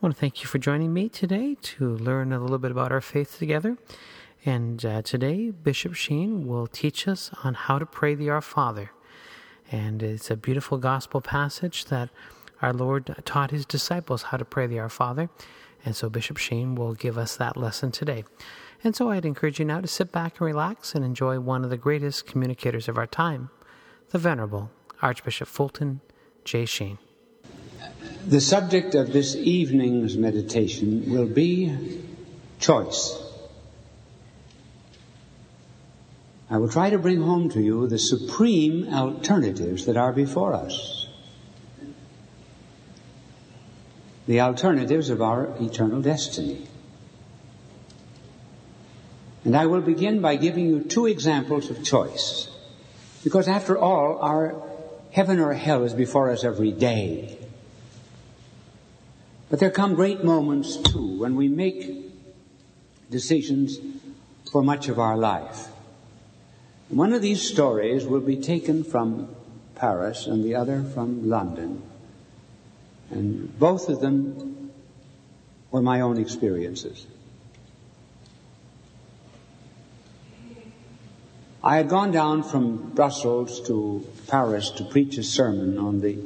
I want to thank you for joining me today to learn a little bit about our faith together. And uh, today, Bishop Sheen will teach us on how to pray the Our Father. And it's a beautiful gospel passage that our Lord taught his disciples how to pray the Our Father. And so Bishop Sheen will give us that lesson today. And so I'd encourage you now to sit back and relax and enjoy one of the greatest communicators of our time, the Venerable Archbishop Fulton J. Sheen. The subject of this evening's meditation will be choice. I will try to bring home to you the supreme alternatives that are before us. The alternatives of our eternal destiny. And I will begin by giving you two examples of choice. Because after all, our heaven or hell is before us every day. But there come great moments too when we make decisions for much of our life. One of these stories will be taken from Paris and the other from London. And both of them were my own experiences. I had gone down from Brussels to Paris to preach a sermon on the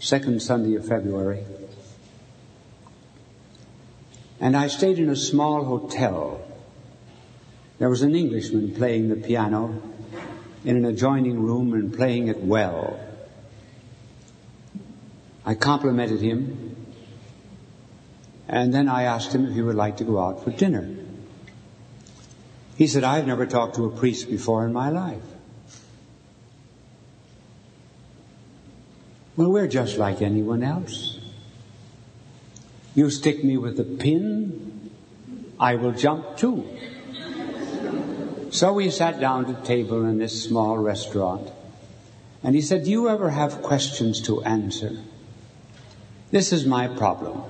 second Sunday of February. And I stayed in a small hotel. There was an Englishman playing the piano in an adjoining room and playing it well. I complimented him, and then I asked him if he would like to go out for dinner. He said, I've never talked to a priest before in my life. Well, we're just like anyone else. You stick me with a pin, I will jump too. So we sat down to table in this small restaurant, and he said, Do you ever have questions to answer? This is my problem.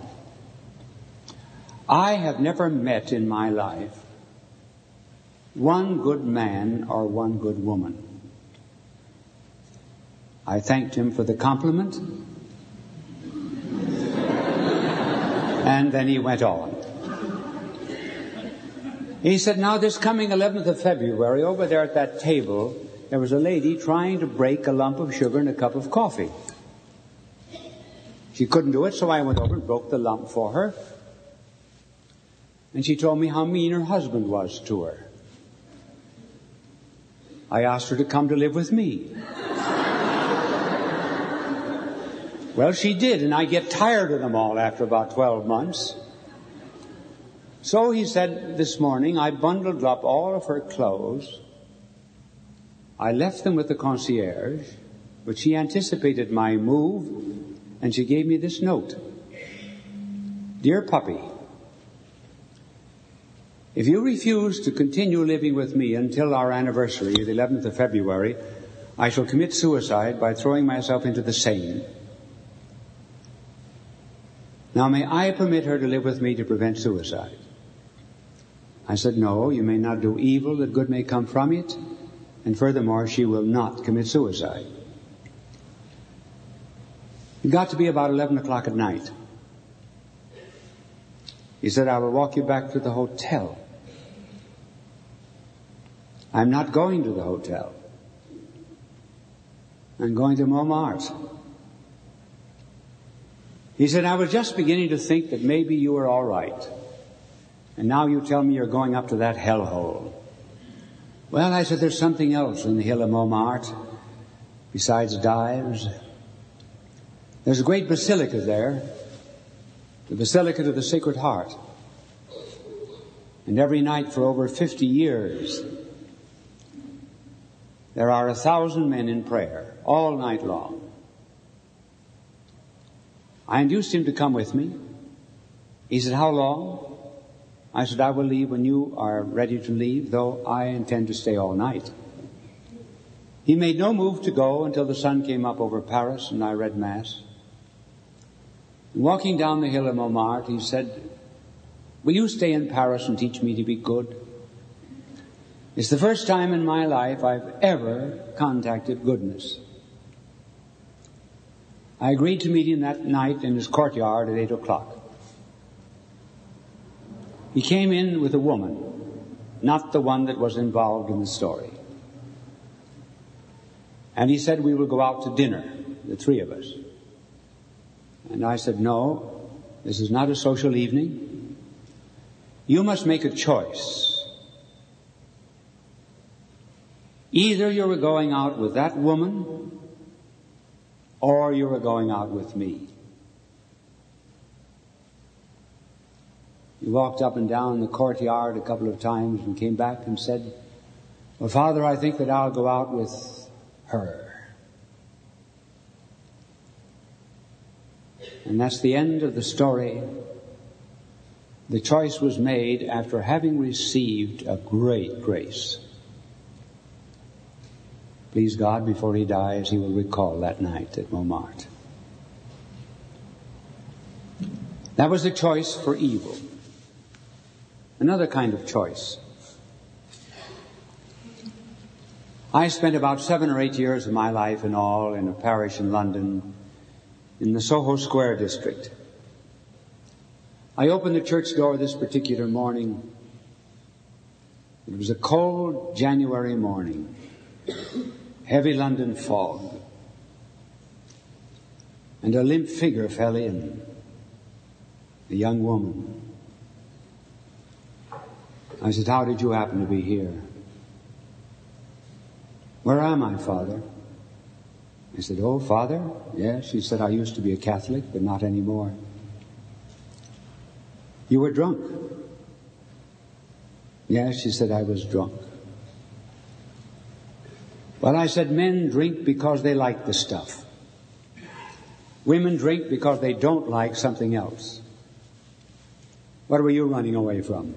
I have never met in my life one good man or one good woman. I thanked him for the compliment And then he went on. He said, now this coming 11th of February, over there at that table, there was a lady trying to break a lump of sugar in a cup of coffee. She couldn't do it, so I went over and broke the lump for her. And she told me how mean her husband was to her. I asked her to come to live with me. Well, she did, and I get tired of them all after about 12 months. So he said this morning, I bundled up all of her clothes. I left them with the concierge, but she anticipated my move, and she gave me this note. Dear puppy, if you refuse to continue living with me until our anniversary, the 11th of February, I shall commit suicide by throwing myself into the Seine. Now, may I permit her to live with me to prevent suicide? I said, No, you may not do evil that good may come from it. And furthermore, she will not commit suicide. It got to be about 11 o'clock at night. He said, I will walk you back to the hotel. I'm not going to the hotel. I'm going to Montmartre. He said, I was just beginning to think that maybe you were all right. And now you tell me you're going up to that hellhole. Well, I said, there's something else in the hill of Montmartre besides dives. There's a great basilica there, the Basilica of the Sacred Heart. And every night for over 50 years, there are a thousand men in prayer all night long. I induced him to come with me. He said, How long? I said, I will leave when you are ready to leave, though I intend to stay all night. He made no move to go until the sun came up over Paris and I read Mass. Walking down the hill of Montmartre, he said, Will you stay in Paris and teach me to be good? It's the first time in my life I've ever contacted goodness. I agreed to meet him that night in his courtyard at 8 o'clock. He came in with a woman, not the one that was involved in the story. And he said, We will go out to dinner, the three of us. And I said, No, this is not a social evening. You must make a choice. Either you are going out with that woman or you are going out with me. He walked up and down the courtyard a couple of times and came back and said, Well, Father, I think that I'll go out with her. And that's the end of the story. The choice was made after having received a great grace. Please God, before he dies, he will recall that night at Montmartre. That was a choice for evil. Another kind of choice. I spent about seven or eight years of my life in all in a parish in London in the Soho Square district. I opened the church door this particular morning. It was a cold January morning heavy London fog. And a limp figure fell in, a young woman. I said, How did you happen to be here? Where am I, Father? I said, Oh, Father? Yes. She said, I used to be a Catholic, but not anymore. You were drunk. Yes, she said, I was drunk. Well, I said men drink because they like the stuff. Women drink because they don't like something else. What were you running away from?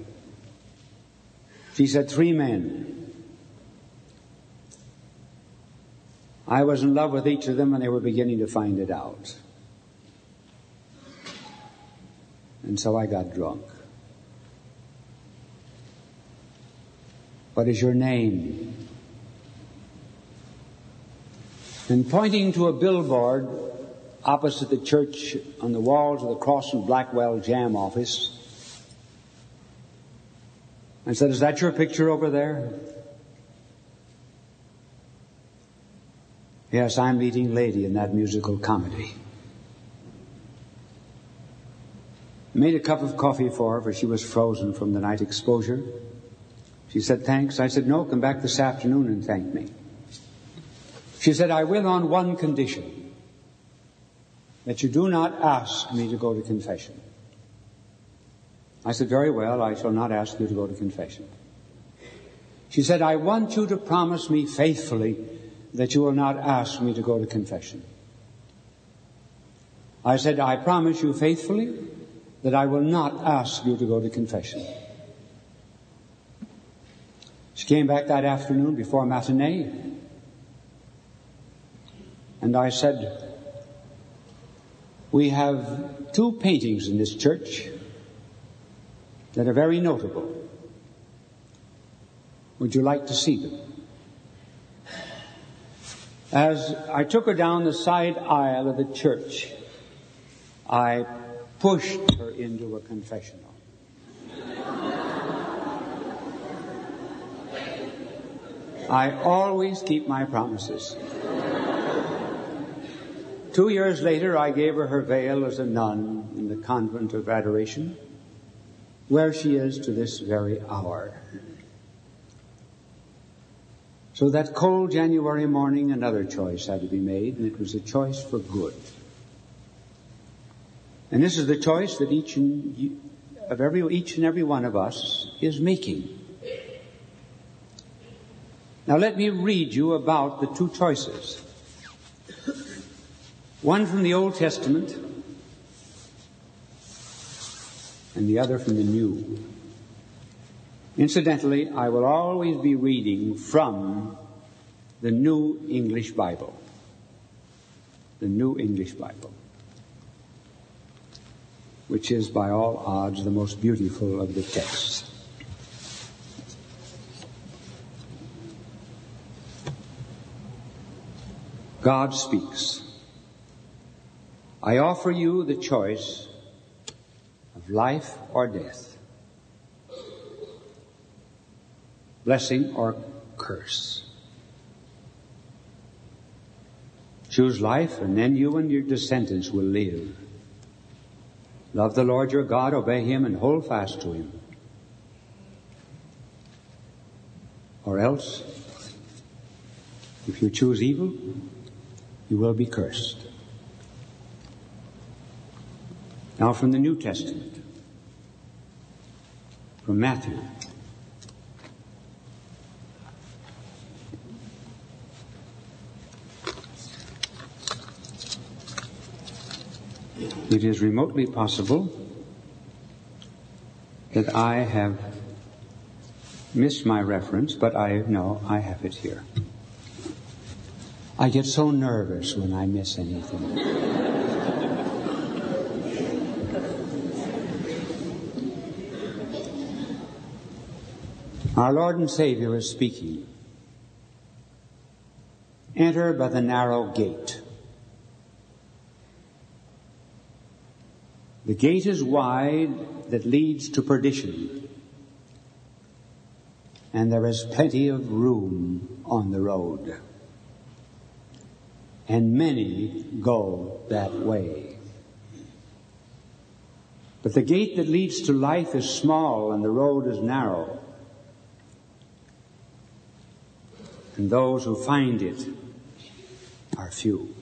She said, three men. I was in love with each of them and they were beginning to find it out. And so I got drunk. What is your name? And pointing to a billboard opposite the church on the walls of the Crosse and Blackwell Jam office, and said, Is that your picture over there? Yes, I'm leading lady in that musical comedy. made a cup of coffee for her, for she was frozen from the night exposure. She said, Thanks. I said, No, come back this afternoon and thank me. She said, I will on one condition that you do not ask me to go to confession. I said, Very well, I shall not ask you to go to confession. She said, I want you to promise me faithfully that you will not ask me to go to confession. I said, I promise you faithfully that I will not ask you to go to confession. She came back that afternoon before matinee and I said, We have two paintings in this church that are very notable. Would you like to see them? As I took her down the side aisle of the church, I pushed her into a confessional. I always keep my promises. Two years later, I gave her her veil as a nun in the convent of Adoration, where she is to this very hour. So that cold January morning, another choice had to be made, and it was a choice for good. And this is the choice that each and of every each and every one of us is making. Now let me read you about the two choices. One from the Old Testament and the other from the New. Incidentally, I will always be reading from the New English Bible. The New English Bible. Which is by all odds the most beautiful of the texts. God speaks. I offer you the choice of life or death, blessing or curse. Choose life, and then you and your descendants will live. Love the Lord your God, obey him, and hold fast to him. Or else, if you choose evil, you will be cursed. Now from the New Testament, from Matthew. It is remotely possible that I have missed my reference, but I know I have it here. I get so nervous when I miss anything. Our Lord and Savior is speaking. Enter by the narrow gate. The gate is wide that leads to perdition, and there is plenty of room on the road and many go that way. But the gate that leads to life is small and the road is narrow. And those who find it are few.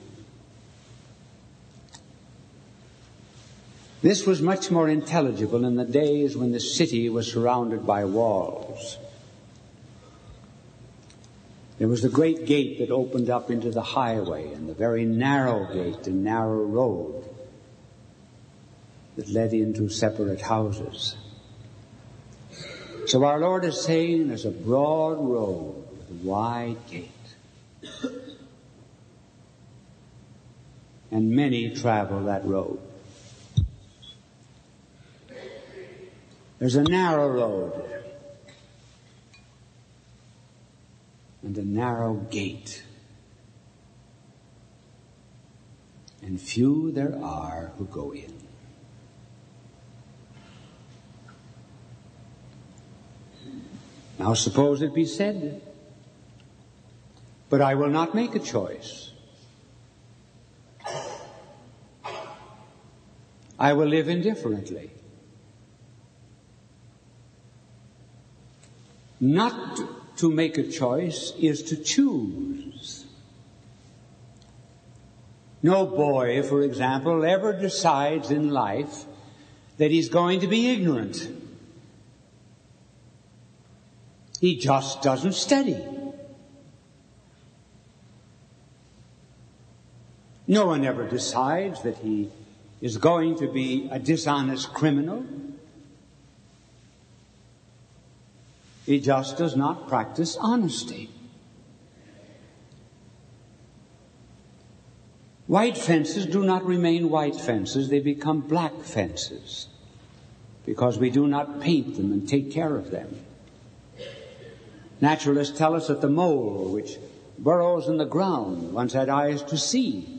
This was much more intelligible in the days when the city was surrounded by walls. There was the great gate that opened up into the highway and the very narrow gate and narrow road that led into separate houses. So our Lord is saying there's a broad road wide gate. And many travel that road. There's a narrow road and a narrow gate. And few there are who go in. Now suppose it be said, but I will not make a choice. I will live indifferently. Not to make a choice is to choose. No boy, for example, ever decides in life that he's going to be ignorant. He just doesn't study. No one ever decides that he is going to be a dishonest criminal He just does not practice honesty. White fences do not remain white fences, they become black fences because we do not paint them and take care of them. Naturalists tell us that the mole, which burrows in the ground, once had eyes to see,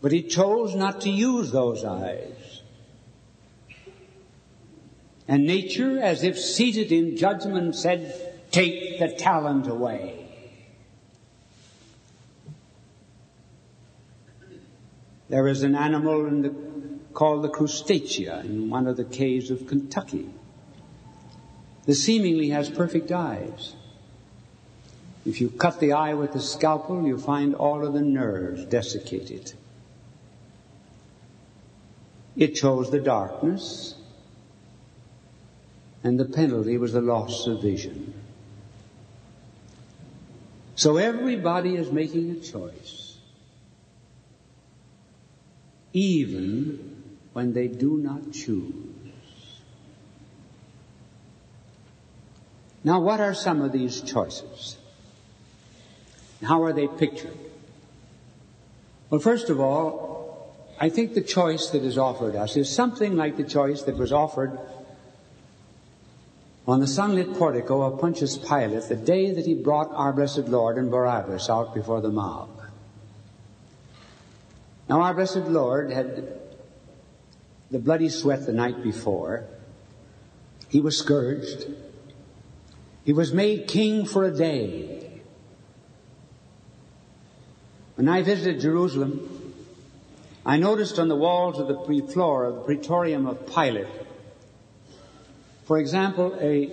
but he chose not to use those eyes. And nature, as if seated in judgment, said, take the talent away. There is an animal the, called the crustacea in one of the caves of Kentucky. The seemingly has perfect eyes. If you cut the eye with a scalpel, you find all of the nerves desiccated. It chose the darkness, and the penalty was the loss of vision. So everybody is making a choice, even when they do not choose. Now, what are some of these choices? How are they pictured? Well, first of all, I think the choice that is offered us is something like the choice that was offered on the sunlit portico of Pontius Pilate the day that he brought our blessed Lord and Barabbas out before the mob. Now, our blessed Lord had the bloody sweat the night before. He was scourged. He was made king for a day. When I visited Jerusalem, I noticed on the walls of the floor of the praetorium of Pilate, for example, a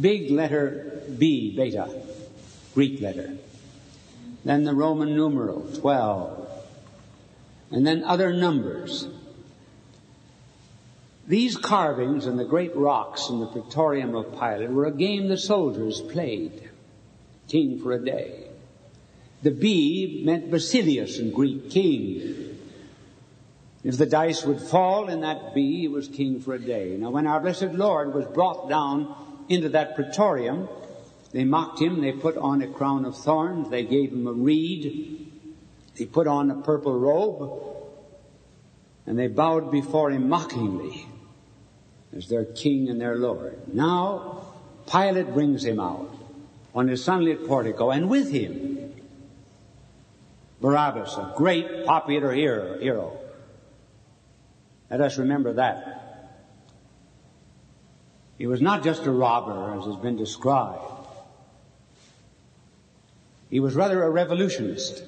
big letter B, beta, Greek letter. Then the Roman numeral, 12. And then other numbers. These carvings and the great rocks in the praetorium of Pilate were a game the soldiers played, king for a day. The B meant Basileus in Greek, king. If the dice would fall in that B, he was king for a day. Now when our blessed Lord was brought down into that praetorium, they mocked him, they put on a crown of thorns, they gave him a reed, they put on a purple robe, and they bowed before him mockingly as their king and their Lord. Now, Pilate brings him out on his sunlit portico, and with him Barabbas, a great popular hero. Let us remember that. He was not just a robber, as has been described. He was rather a revolutionist.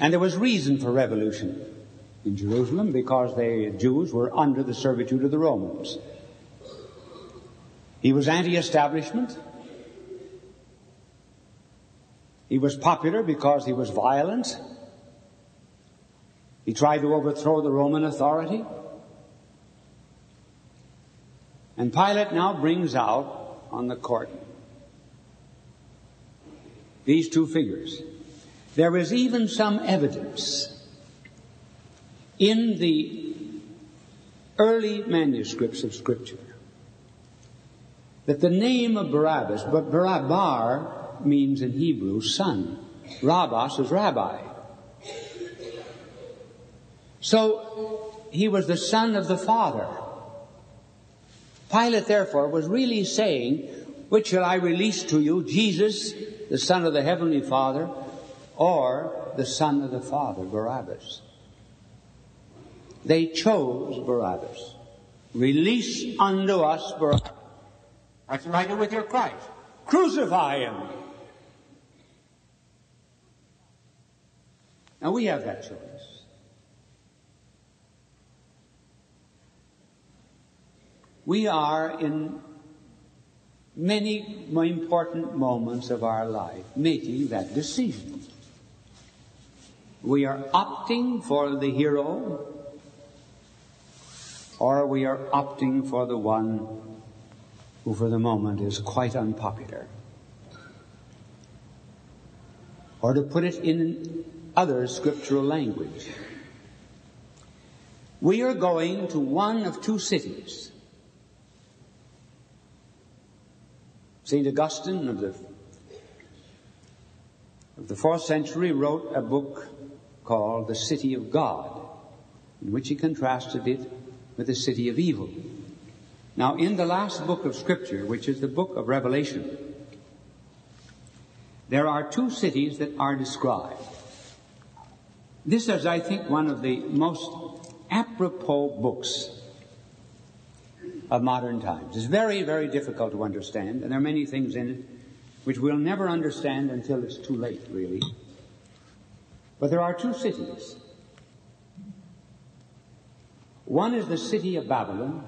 And there was reason for revolution in Jerusalem because the Jews were under the servitude of the Romans. He was anti-establishment. He was popular because he was violent. He tried to overthrow the Roman authority. And Pilate now brings out on the court these two figures. There is even some evidence in the early manuscripts of Scripture that the name of Barabbas, but Barabbar means in Hebrew son. Rabbos is rabbi. So he was the son of the Father. Pilate, therefore, was really saying, Which shall I release to you, Jesus, the Son of the Heavenly Father, or the Son of the Father, Barabbas? They chose Barabbas. Release unto us Barabbas. That's right with your Christ. Crucify him. Now we have that choice. We are in many important moments of our life making that decision. We are opting for the hero or we are opting for the one who for the moment is quite unpopular. Or to put it in other scriptural language. We are going to one of two cities. St. Augustine of the, of the fourth century wrote a book called The City of God, in which he contrasted it with the city of evil. Now, in the last book of Scripture, which is the book of Revelation, there are two cities that are described. This is, I think, one of the most apropos books of modern times. It's very, very difficult to understand, and there are many things in it which we'll never understand until it's too late, really. But there are two cities. One is the city of Babylon,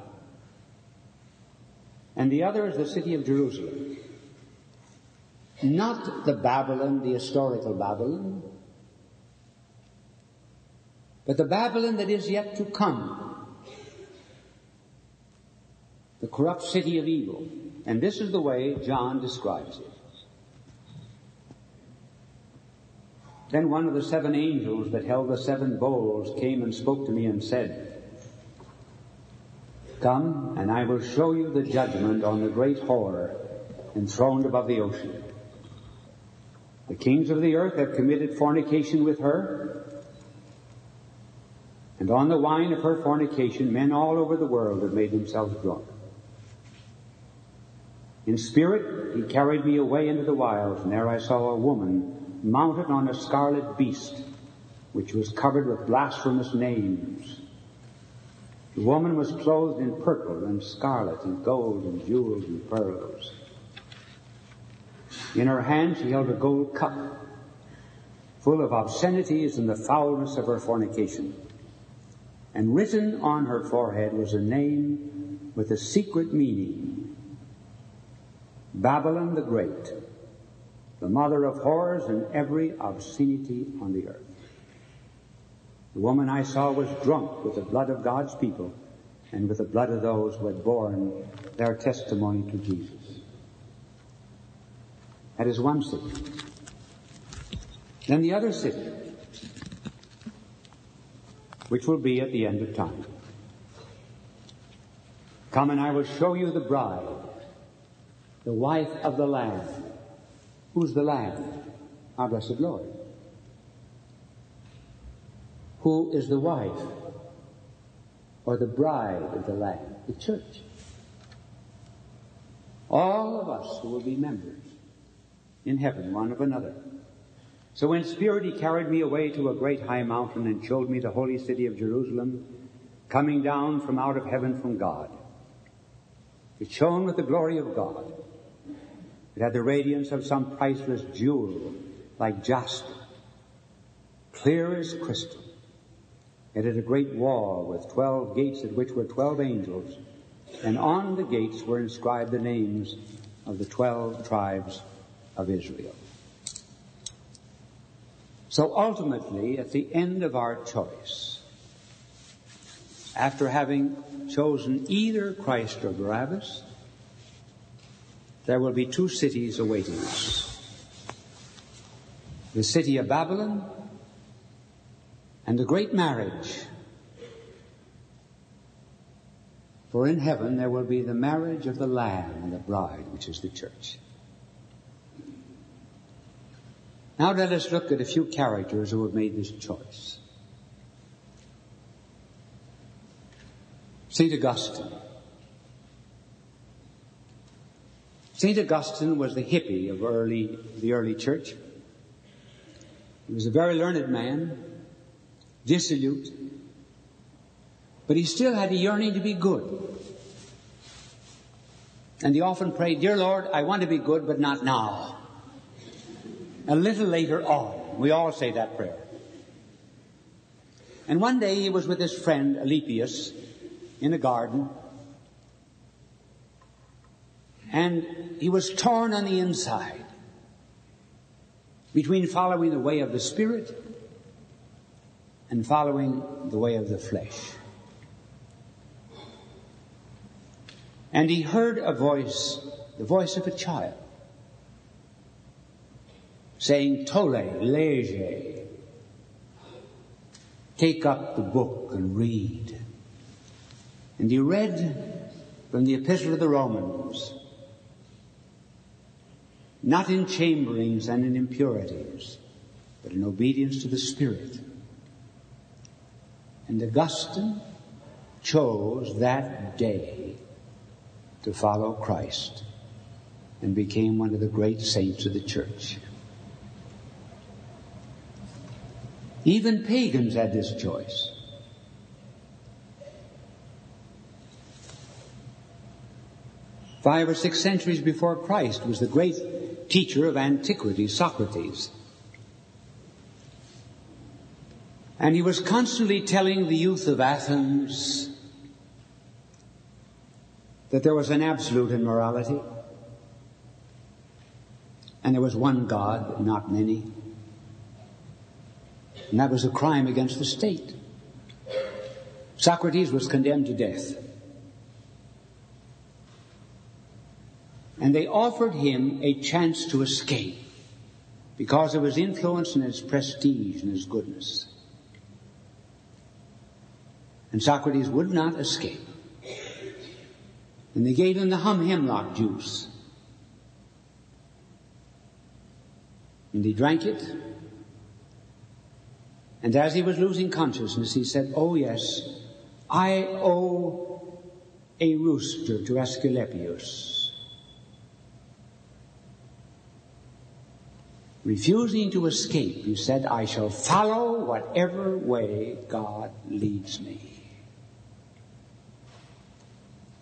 and the other is the city of Jerusalem. Not the Babylon, the historical Babylon, but the Babylon that is yet to come. The corrupt city of evil. And this is the way John describes it. Then one of the seven angels that held the seven bowls came and spoke to me and said, Come, and I will show you the judgment on the great whore enthroned above the ocean. The kings of the earth have committed fornication with her, and on the wine of her fornication, men all over the world have made themselves drunk. In spirit, he carried me away into the wilds, and there I saw a woman mounted on a scarlet beast, which was covered with blasphemous names. The woman was clothed in purple and scarlet and gold and jewels and pearls. In her hand she held a gold cup full of obscenities and the foulness of her fornication. And written on her forehead was a name with a secret meaning. Babylon the Great, the mother of horrors and every obscenity on the earth. The woman I saw was drunk with the blood of God's people and with the blood of those who had borne their testimony to Jesus. That is one city. Then the other city, which will be at the end of time. Come and I will show you the bride, the wife of the Lamb. Who's the Lamb? Our blessed Lord. Who is the wife or the bride of the Lamb? The church. All of us who will be members in heaven one of another. So in spirit he carried me away to a great high mountain and showed me the holy city of Jerusalem coming down from out of heaven from God. It shone with the glory of God. It had the radiance of some priceless jewel like jasper, clear as crystal. It had a great wall with twelve gates at which were twelve angels, and on the gates were inscribed the names of the twelve tribes of Israel. So ultimately, at the end of our choice, after having chosen either Christ or Barabbas, there will be two cities awaiting us. The city of Babylon and the great marriage. For in heaven there will be the marriage of the Lamb and the bride, which is the church. Now let us look at a few characters who have made this choice. St. Augustine. St. Augustine was the hippie of early, the early church. He was a very learned man, dissolute, but he still had a yearning to be good. And he often prayed, Dear Lord, I want to be good, but not now a little later on. We all say that prayer. And one day he was with his friend Alypius in a garden, and he was torn on the inside between following the way of the Spirit and following the way of the flesh. And he heard a voice, the voice of a child saying, Tolle, lege. Take up the book and read. And he read from the Epistle of the Romans, not in chamberings and in impurities, but in obedience to the Spirit. And Augustine chose that day to follow Christ and became one of the great saints of the church. Even pagans had this choice. Five or six centuries before Christ was the great teacher of antiquity, Socrates. And he was constantly telling the youth of Athens that there was an absolute in morality. And there was one God, not many. And that was a crime against the state. Socrates was condemned to death. And they offered him a chance to escape because of his influence and his prestige and his goodness. And Socrates would not escape. And they gave him the hum hemlock juice. And he drank it. And as he was losing consciousness, he said, Oh yes, I owe a rooster to Asclepius. Refusing to escape, he said, I shall follow whatever way God leads me.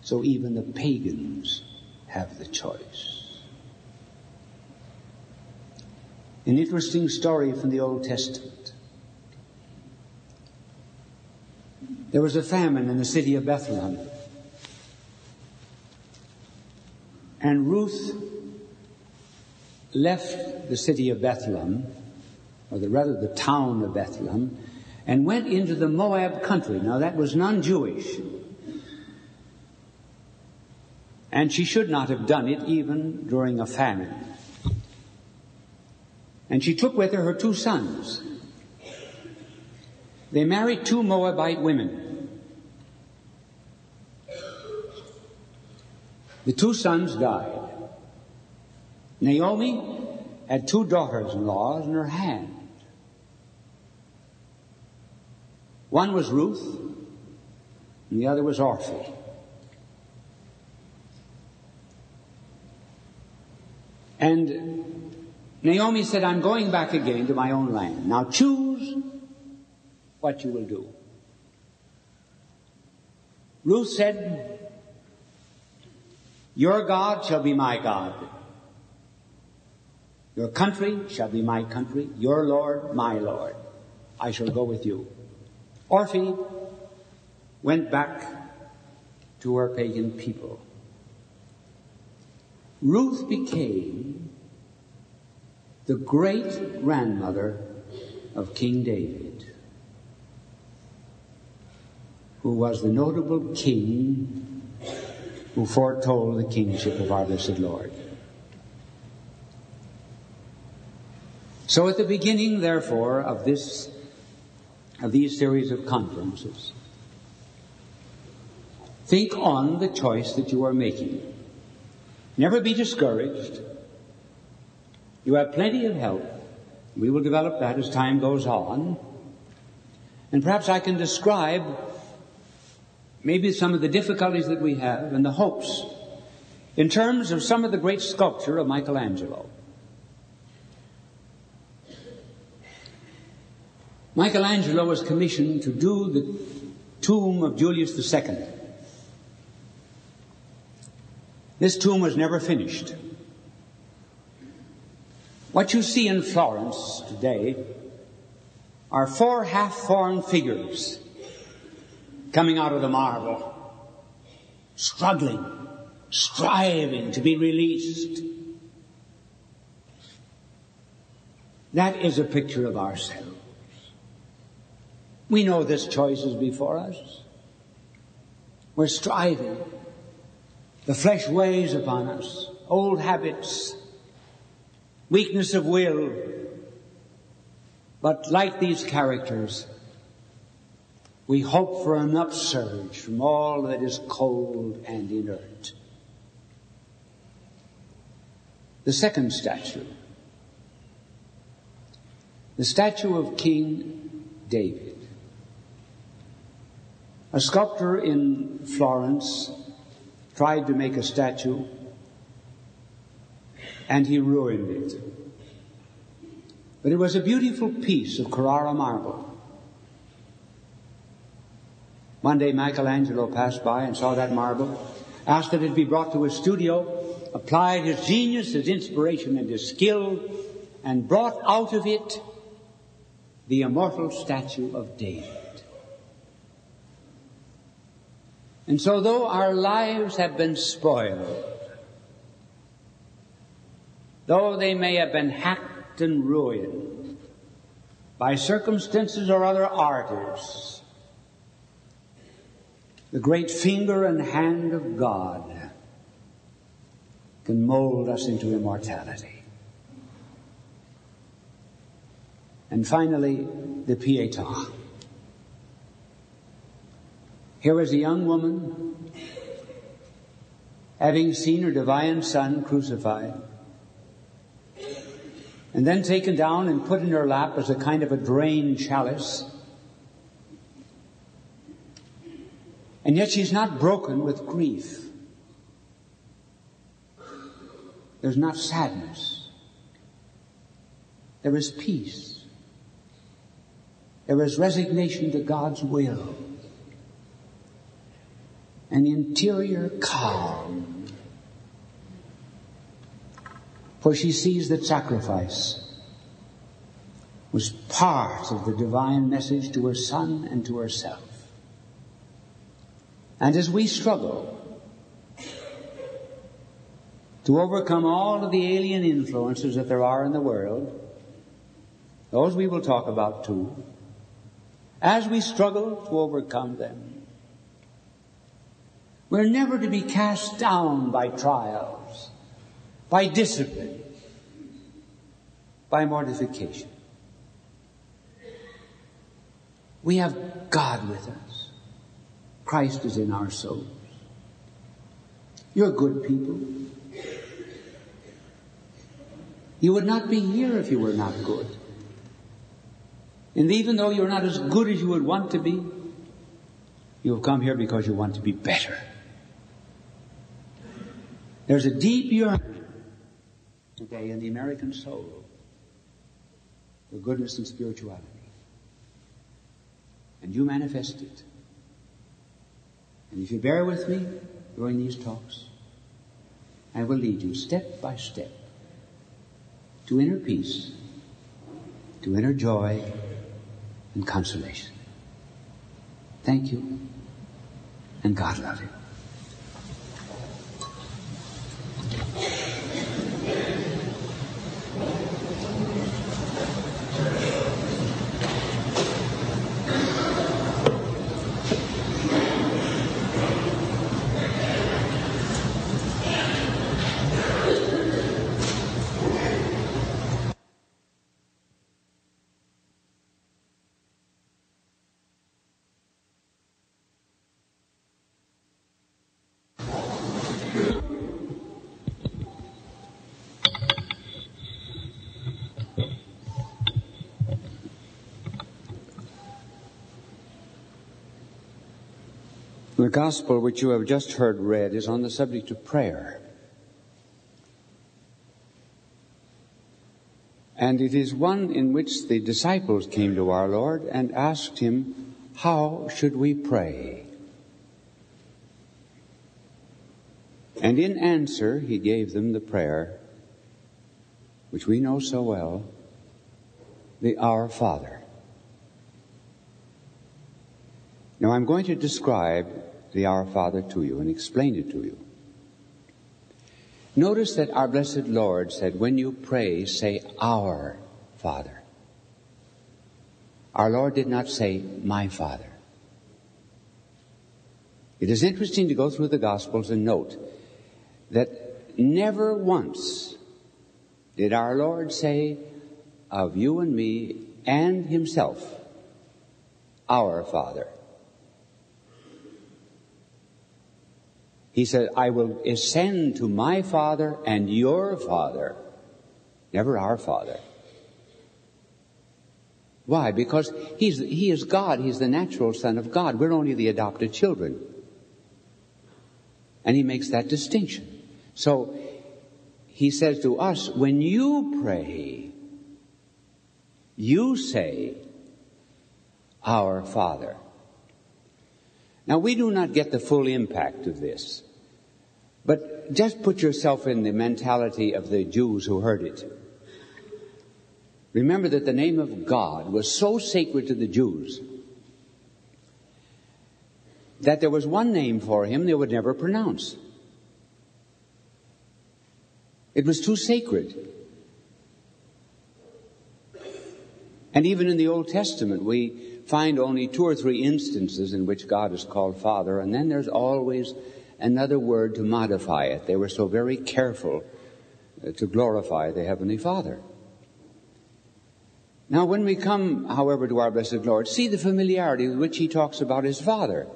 So even the pagans have the choice. An interesting story from the Old Testament. There was a famine in the city of Bethlehem. And Ruth left the city of Bethlehem, or the, rather the town of Bethlehem, and went into the Moab country. Now that was non-Jewish. And she should not have done it even during a famine. And she took with her her two sons. They married two Moabite women. The two sons died. Naomi had two daughters-in-law in her hand. One was Ruth, and the other was Orpah. And Naomi said, I'm going back again to my own land. Now choose what you will do. Ruth said, Your God shall be my God. Your country shall be my country. Your Lord, my Lord. I shall go with you. Orpah went back to her pagan people. Ruth became the great grandmother of King David, who was the notable king who foretold the kingship of our blessed Lord. So at the beginning, therefore, of this, of these series of conferences, think on the choice that you are making. Never be discouraged. You have plenty of help. We will develop that as time goes on. And perhaps I can describe maybe some of the difficulties that we have and the hopes in terms of some of the great sculpture of Michelangelo. Michelangelo was commissioned to do the tomb of Julius II. This tomb was never finished. What you see in Florence today are four half-formed figures coming out of the marble, struggling, striving to be released. That is a picture of ourselves. We know this choice is before us. We're striving. The flesh weighs upon us. Old habits. Weakness of will. But like these characters, we hope for an upsurge from all that is cold and inert. The second statue. The statue of King David. A sculptor in Florence tried to make a statue and he ruined it. But it was a beautiful piece of Carrara marble. One day Michelangelo passed by and saw that marble, asked that it be brought to his studio, applied his genius, his inspiration, and his skill, and brought out of it the immortal statue of David. And so though our lives have been spoiled, though they may have been hacked and ruined by circumstances or other artists, the great finger and hand of God can mold us into immortality. And finally, the Pietà. Here was a young woman having seen her divine son crucified and then taken down and put in her lap as a kind of a drained chalice And yet she's not broken with grief. There's not sadness. There is peace. There is resignation to God's will. An interior calm. For she sees that sacrifice was part of the divine message to her son and to herself. And as we struggle to overcome all of the alien influences that there are in the world, those we will talk about too, as we struggle to overcome them, we're never to be cast down by trials, by discipline, by mortification. We have God with us. Christ is in our souls. You're good people. You would not be here if you were not good. And even though you're not as good as you would want to be, you've come here because you want to be better. There's a deep yearning today in the American soul for goodness and spirituality. And you manifest it. And if you bear with me during these talks, I will lead you step by step to inner peace, to inner joy and consolation. Thank you, and God love you. The gospel which you have just heard read is on the subject of prayer. And it is one in which the disciples came to our Lord and asked him, How should we pray? And in answer, he gave them the prayer, which we know so well, the Our Father. Now I'm going to describe the Our Father to you and explain it to you. Notice that our blessed Lord said, when you pray, say our Father. Our Lord did not say my Father. It is interesting to go through the Gospels and note that never once did our Lord say of you and me and himself, our Father. He said, I will ascend to my Father and your Father, never our Father. Why? Because he's, he is God. He's the natural Son of God. We're only the adopted children. And he makes that distinction. So, he says to us, when you pray, You say, Our Father. Now, we do not get the full impact of this, but just put yourself in the mentality of the Jews who heard it. Remember that the name of God was so sacred to the Jews that there was one name for him they would never pronounce. It was too sacred. And even in the Old Testament, we find only two or three instances in which God is called Father, and then there's always another word to modify it. They were so very careful uh, to glorify the Heavenly Father. Now, when we come, however, to our blessed Lord, see the familiarity with which He talks about His Father.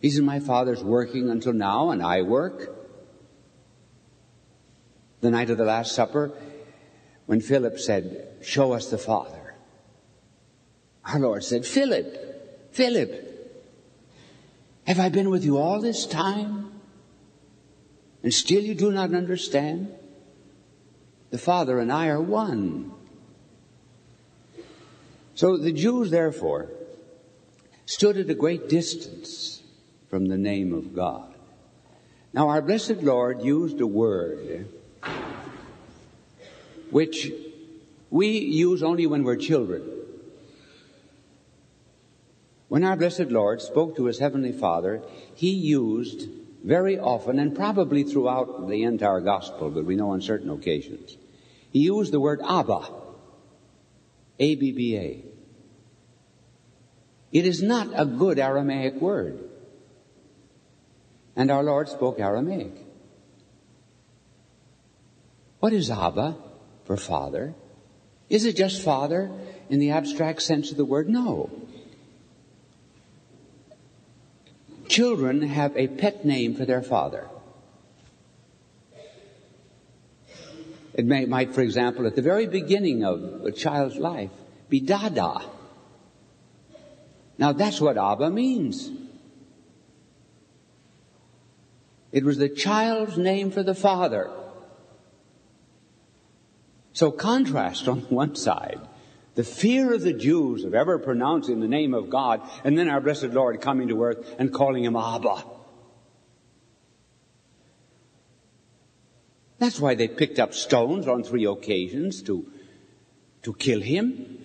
He said, My Father's working until now, and I work. The night of the Last Supper, when Philip said, Show us the Father, our Lord said, Philip, Philip, have I been with you all this time? And still you do not understand? The Father and I are one. So the Jews, therefore, stood at a great distance from the name of God. Now, our blessed Lord used a word which we use only when we're children. When our blessed Lord spoke to his heavenly Father, he used very often and probably throughout the entire gospel, but we know on certain occasions, he used the word Abba. A-B-B-A. It is not a good Aramaic word. And our Lord spoke Aramaic. What is Abba for father? Is it just father in the abstract sense of the word? No. Children have a pet name for their father. It may, might, for example, at the very beginning of a child's life, be Dada. Now that's what Abba means. It was the child's name for the father. So contrast on one side the fear of the Jews of ever pronouncing the name of God, and then our blessed Lord coming to earth and calling him Abba. That's why they picked up stones on three occasions to, to kill him.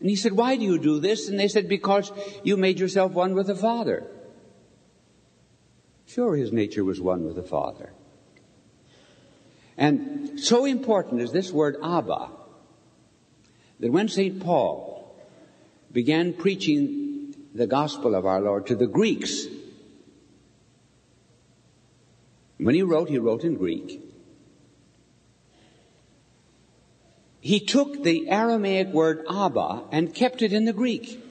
And he said, Why do you do this? And they said, Because you made yourself one with the Father. Sure, his nature was one with the Father. And so important is this word Abba that when St. Paul began preaching the gospel of our Lord to the Greeks, when he wrote, he wrote in Greek. He took the Aramaic word Abba and kept it in the Greek.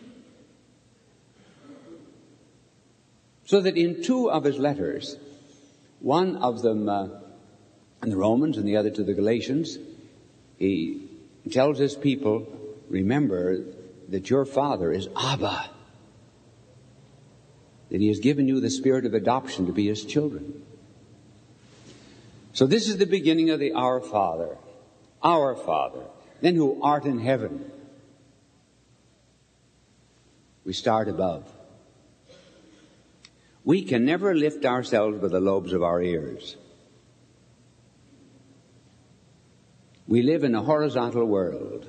So that in two of his letters, one of them uh, in the Romans and the other to the Galatians, he tells his people, remember that your father is Abba. That he has given you the spirit of adoption to be his children. So this is the beginning of the Our Father. Our Father. Then who art in heaven. We start above. We can never lift ourselves by the lobes of our ears. We live in a horizontal world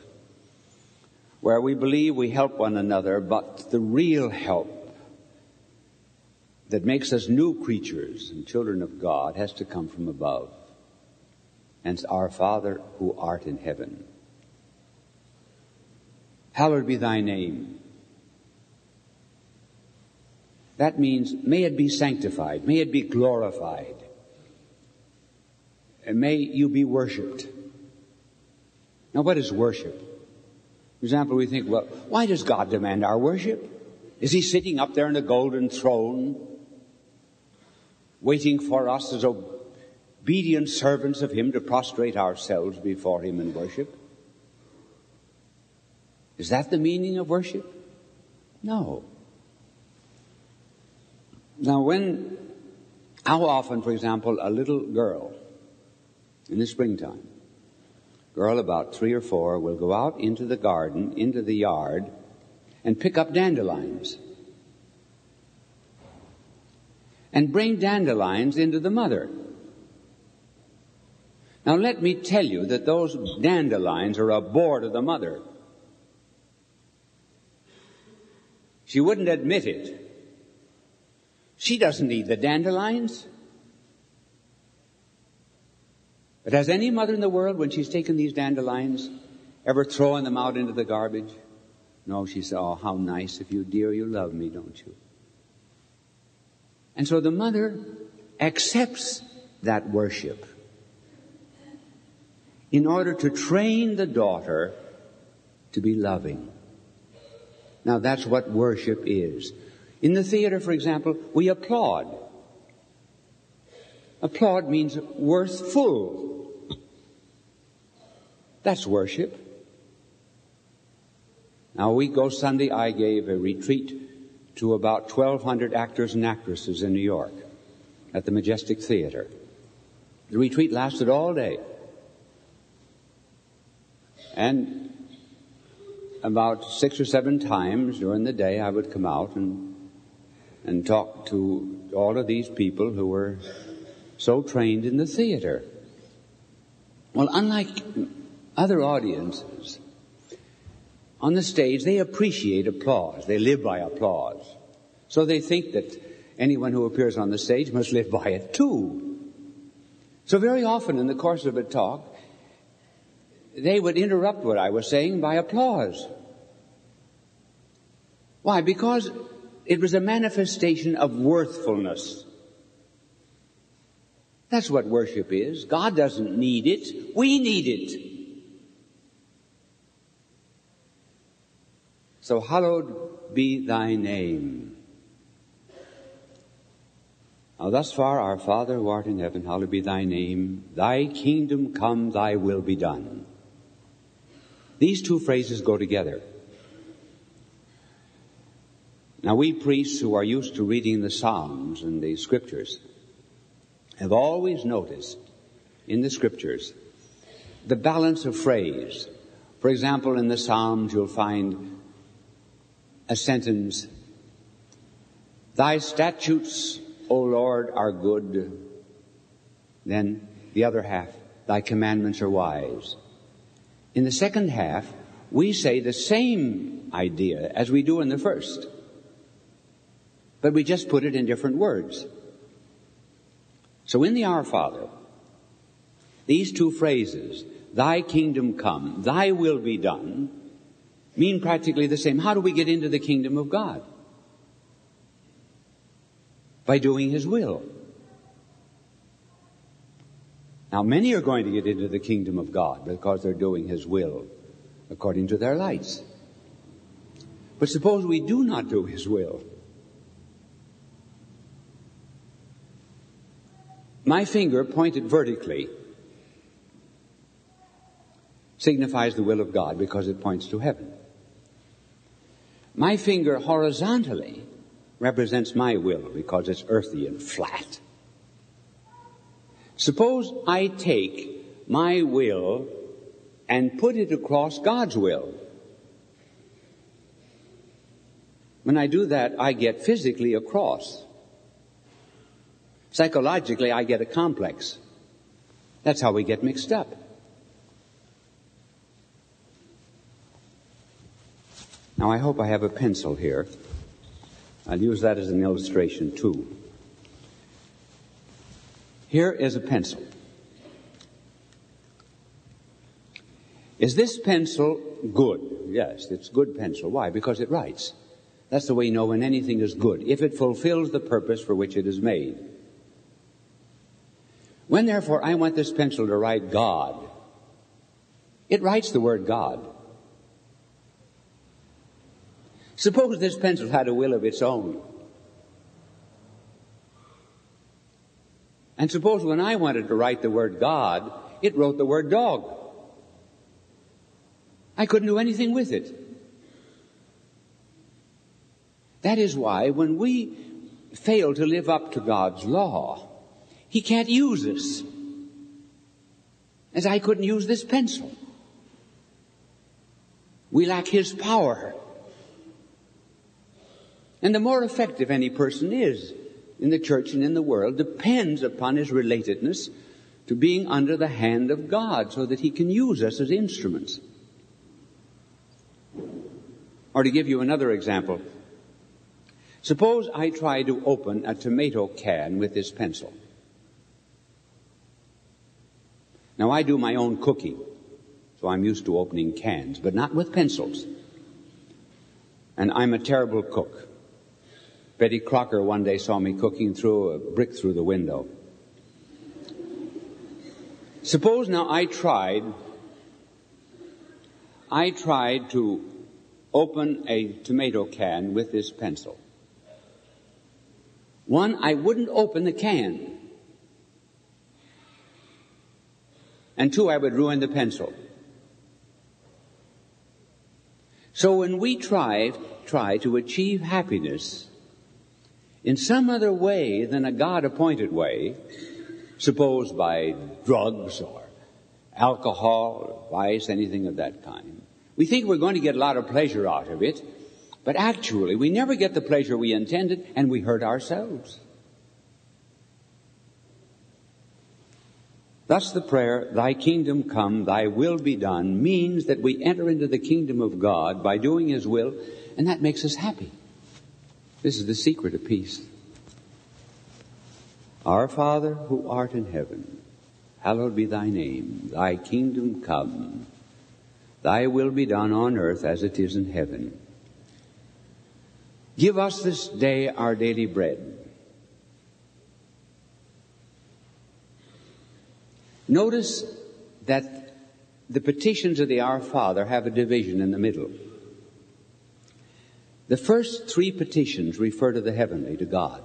where we believe we help one another, but the real help that makes us new creatures and children of God has to come from above. And our Father who art in heaven. Hallowed be thy name. That means, may it be sanctified, may it be glorified, and may you be worshiped. Now, what is worship? For example, we think, well, why does God demand our worship? Is he sitting up there in a golden throne, waiting for us as obedient servants of him to prostrate ourselves before him in worship? Is that the meaning of worship? No. Now, when, how often, for example, a little girl in the springtime girl about three or four will go out into the garden, into the yard, and pick up dandelions. And bring dandelions into the mother. Now let me tell you that those dandelions are a bore to the mother. She wouldn't admit it. She doesn't need the dandelions. But has any mother in the world, when she's taken these dandelions, ever thrown them out into the garbage? No, she said, Oh, how nice of you, dear. You love me, don't you? And so the mother accepts that worship in order to train the daughter to be loving. Now that's what worship is. In the theater, for example, we applaud. Applaud means worthful. That's worship. Now, a week ago Sunday, I gave a retreat to about 1,200 actors and actresses in New York at the Majestic Theater. The retreat lasted all day. And about six or seven times during the day, I would come out and, and talk to all of these people who were so trained in the theater. Well, unlike other audiences, on the stage, they appreciate applause. They live by applause. So they think that anyone who appears on the stage must live by it too. So very often in the course of a talk, they would interrupt what I was saying by applause. Why? Because it was a manifestation of worthfulness. That's what worship is. God doesn't need it. We need it. So hallowed be thy name. Now thus far, our Father who art in heaven, hallowed be thy name. Thy kingdom come, thy will be done. These two phrases go together. Now we priests who are used to reading the Psalms and the scriptures have always noticed in the scriptures the balance of phrase. For example, in the Psalms you'll find a sentence, Thy statutes, O Lord, are good. Then the other half, Thy commandments are wise. In the second half, we say the same idea as we do in the first, but we just put it in different words. So in the Our Father, these two phrases, Thy kingdom come, Thy will be done, mean practically the same. How do we get into the kingdom of God? By doing His will. Now, many are going to get into the kingdom of God because they're doing His will according to their lights. But suppose we do not do His will. My finger pointed vertically signifies the will of God because it points to heaven. My finger horizontally represents my will because it's earthy and flat. Suppose I take my will and put it across God's will. When I do that, I get physically across. Psychologically, I get a complex. That's how we get mixed up. Now, I hope I have a pencil here. I'll use that as an illustration too. Here is a pencil. Is this pencil good? Yes, it's good pencil. Why? Because it writes. That's the way you know when anything is good, if it fulfills the purpose for which it is made. When therefore I want this pencil to write God, it writes the word God. Suppose this pencil had a will of its own. And suppose when I wanted to write the word God, it wrote the word dog. I couldn't do anything with it. That is why when we fail to live up to God's law, He can't use us. As I couldn't use this pencil. We lack His power. And the more effective any person is in the church and in the world depends upon his relatedness to being under the hand of God so that He can use us as instruments. Or to give you another example, suppose I try to open a tomato can with this pencil. Now I do my own cooking, so I'm used to opening cans, but not with pencils. And I'm a terrible cook. Betty Crocker one day saw me cooking through a brick through the window. Suppose now I tried, I tried to open a tomato can with this pencil. One, I wouldn't open the can. And two, I would ruin the pencil. So when we try, try to achieve happiness in some other way than a God appointed way, suppose by drugs or alcohol, or vice, anything of that kind. We think we're going to get a lot of pleasure out of it, but actually we never get the pleasure we intended and we hurt ourselves. Thus the prayer, Thy kingdom come, Thy will be done, means that we enter into the kingdom of God by doing His will, and that makes us happy. This is the secret of peace. Our Father who art in heaven, hallowed be thy name. Thy kingdom come. Thy will be done on earth as it is in heaven. Give us this day our daily bread. Notice that the petitions of the Our Father have a division in the middle. The first three petitions refer to the heavenly, to God.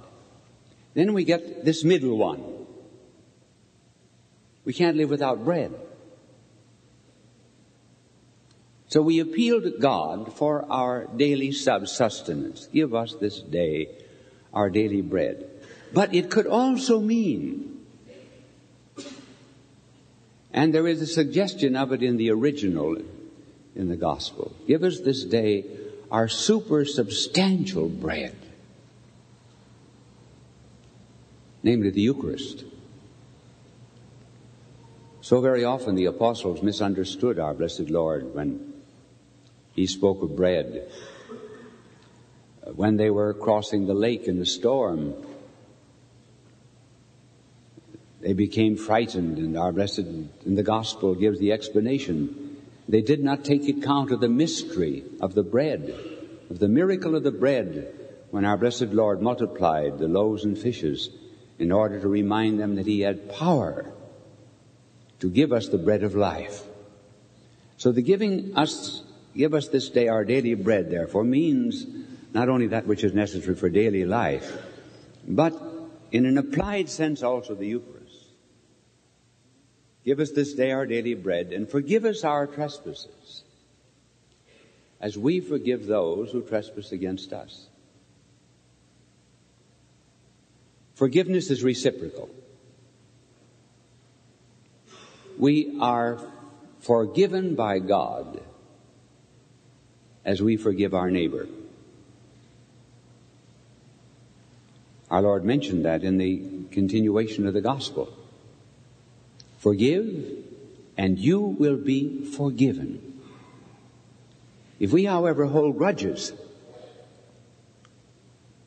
Then we get this middle one. We can't live without bread. So we appeal to God for our daily subsistence. Give us this day our daily bread. But it could also mean, and there is a suggestion of it in the original in the gospel, give us this day our super substantial bread, namely the Eucharist. So very often the apostles misunderstood our blessed Lord when he spoke of bread. When they were crossing the lake in the storm, they became frightened and our blessed in the gospel gives the explanation they did not take account of the mystery of the bread, of the miracle of the bread, when our blessed Lord multiplied the loaves and fishes in order to remind them that He had power to give us the bread of life. So the giving us, give us this day our daily bread, therefore, means not only that which is necessary for daily life, but in an applied sense also the Eucharist. Give us this day our daily bread and forgive us our trespasses as we forgive those who trespass against us. Forgiveness is reciprocal. We are forgiven by God as we forgive our neighbor. Our Lord mentioned that in the continuation of the gospel. Forgive, and you will be forgiven. If we, however, hold grudges,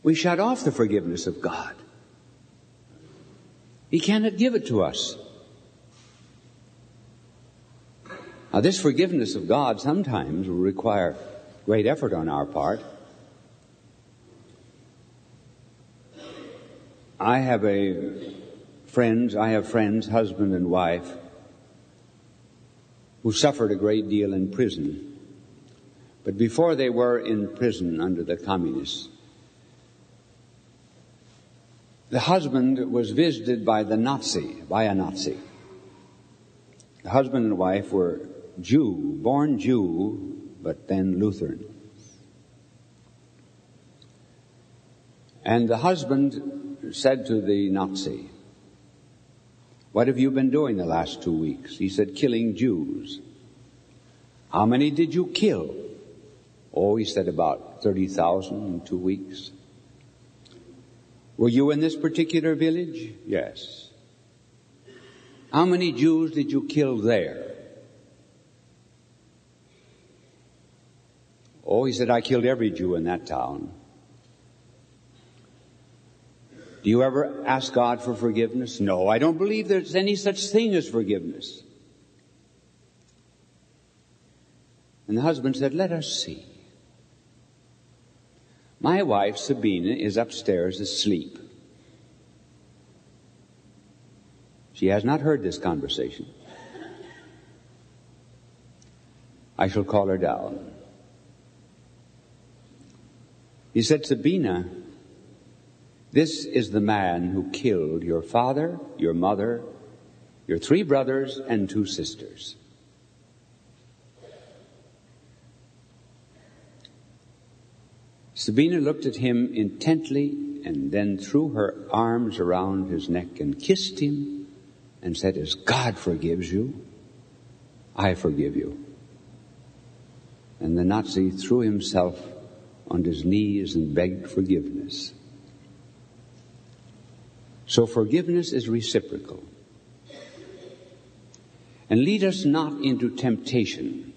we shut off the forgiveness of God. He cannot give it to us. Now, this forgiveness of God sometimes will require great effort on our part. I have a friends, I have friends, husband and wife, who suffered a great deal in prison. But before they were in prison under the communists, the husband was visited by the Nazi, by a Nazi. The husband and wife were Jew, born Jew, but then Lutheran. And the husband said to the Nazi, what have you been doing the last two weeks? He said, killing Jews. How many did you kill? Oh, he said about 30,000 in two weeks. Were you in this particular village? Yes. How many Jews did you kill there? Oh, he said, I killed every Jew in that town. Do you ever ask God for forgiveness? No, I don't believe there's any such thing as forgiveness. And the husband said, Let us see. My wife, Sabina, is upstairs asleep. She has not heard this conversation. I shall call her down. He said, Sabina, this is the man who killed your father, your mother, your three brothers, and two sisters. Sabina looked at him intently and then threw her arms around his neck and kissed him and said, As God forgives you, I forgive you. And the Nazi threw himself on his knees and begged forgiveness. So forgiveness is reciprocal. And lead us not into temptation.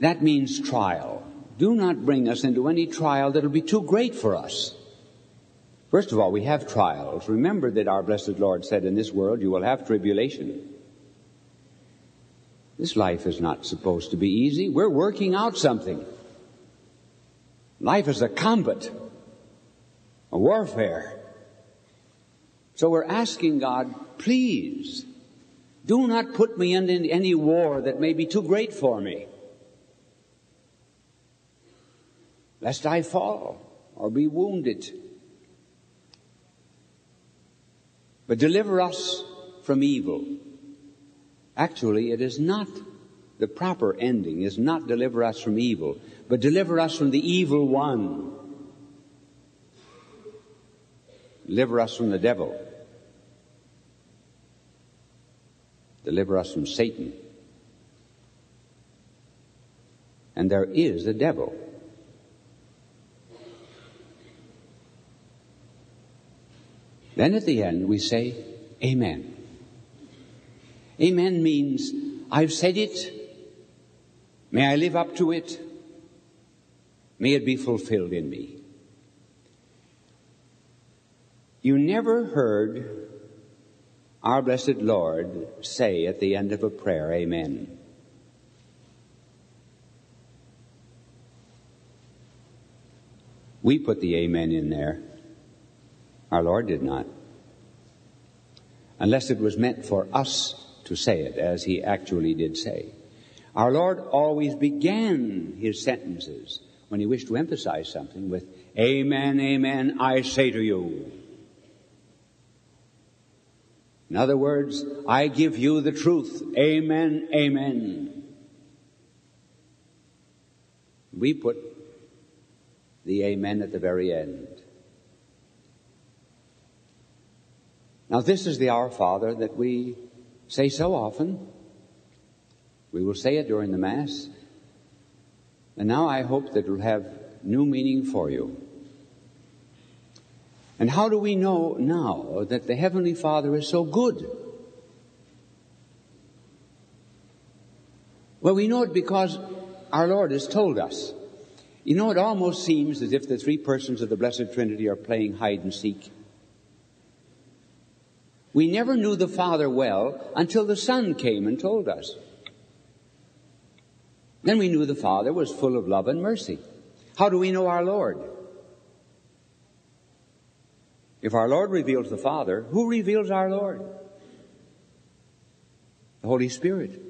That means trial. Do not bring us into any trial that'll be too great for us. First of all, we have trials. Remember that our blessed Lord said, in this world you will have tribulation. This life is not supposed to be easy. We're working out something. Life is a combat warfare. So we're asking God, please, do not put me in any war that may be too great for me. Lest I fall or be wounded. But deliver us from evil. Actually, it is not the proper ending is not deliver us from evil, but deliver us from the evil one. Deliver us from the devil. Deliver us from Satan. And there is a devil. Then at the end we say, Amen. Amen means, I've said it. May I live up to it. May it be fulfilled in me. You never heard our blessed Lord say at the end of a prayer, Amen. We put the Amen in there. Our Lord did not. Unless it was meant for us to say it, as He actually did say. Our Lord always began His sentences when He wished to emphasize something with, Amen, Amen, I say to you. In other words, I give you the truth. Amen, amen. We put the amen at the very end. Now this is the Our Father that we say so often. We will say it during the Mass. And now I hope that it will have new meaning for you. And how do we know now that the Heavenly Father is so good? Well, we know it because our Lord has told us. You know, it almost seems as if the three persons of the Blessed Trinity are playing hide and seek. We never knew the Father well until the Son came and told us. Then we knew the Father was full of love and mercy. How do we know our Lord? If our Lord reveals the Father, who reveals our Lord? The Holy Spirit.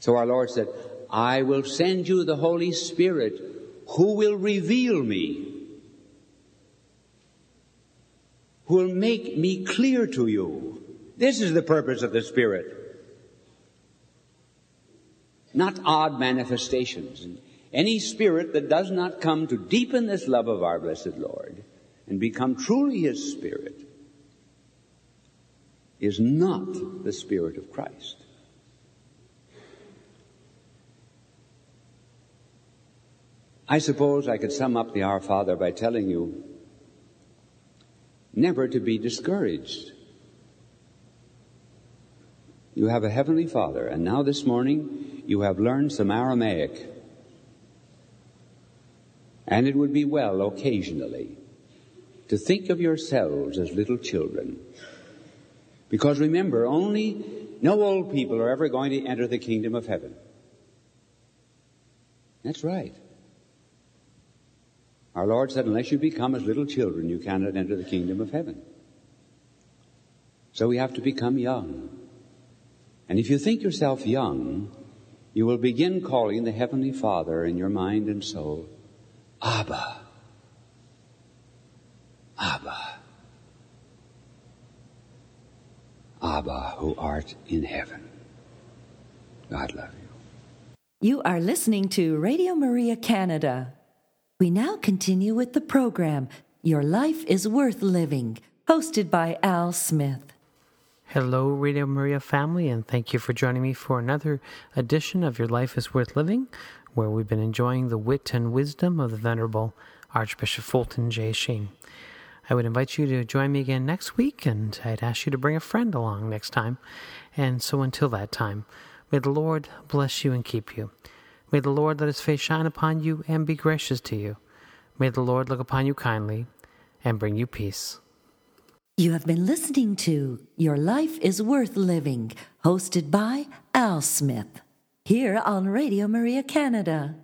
So our Lord said, I will send you the Holy Spirit who will reveal me, who will make me clear to you. This is the purpose of the Spirit. Not odd manifestations any spirit that does not come to deepen this love of our blessed Lord and become truly his spirit is not the spirit of Christ. I suppose I could sum up the Our Father by telling you never to be discouraged. You have a Heavenly Father, and now this morning you have learned some Aramaic. And it would be well occasionally to think of yourselves as little children. Because remember, only no old people are ever going to enter the kingdom of heaven. That's right. Our Lord said, unless you become as little children, you cannot enter the kingdom of heaven. So we have to become young. And if you think yourself young, you will begin calling the Heavenly Father in your mind and soul, Abba. Abba. Abba, who art in heaven. God love you. You are listening to Radio Maria Canada. We now continue with the program, Your Life is Worth Living, hosted by Al Smith. Hello, Radio Maria family, and thank you for joining me for another edition of Your Life is Worth Living, where we've been enjoying the wit and wisdom of the Venerable Archbishop Fulton J. Sheen. I would invite you to join me again next week, and I'd ask you to bring a friend along next time. And so until that time, may the Lord bless you and keep you. May the Lord let his face shine upon you and be gracious to you. May the Lord look upon you kindly and bring you peace. You have been listening to Your Life is Worth Living, hosted by Al Smith, here on Radio Maria Canada.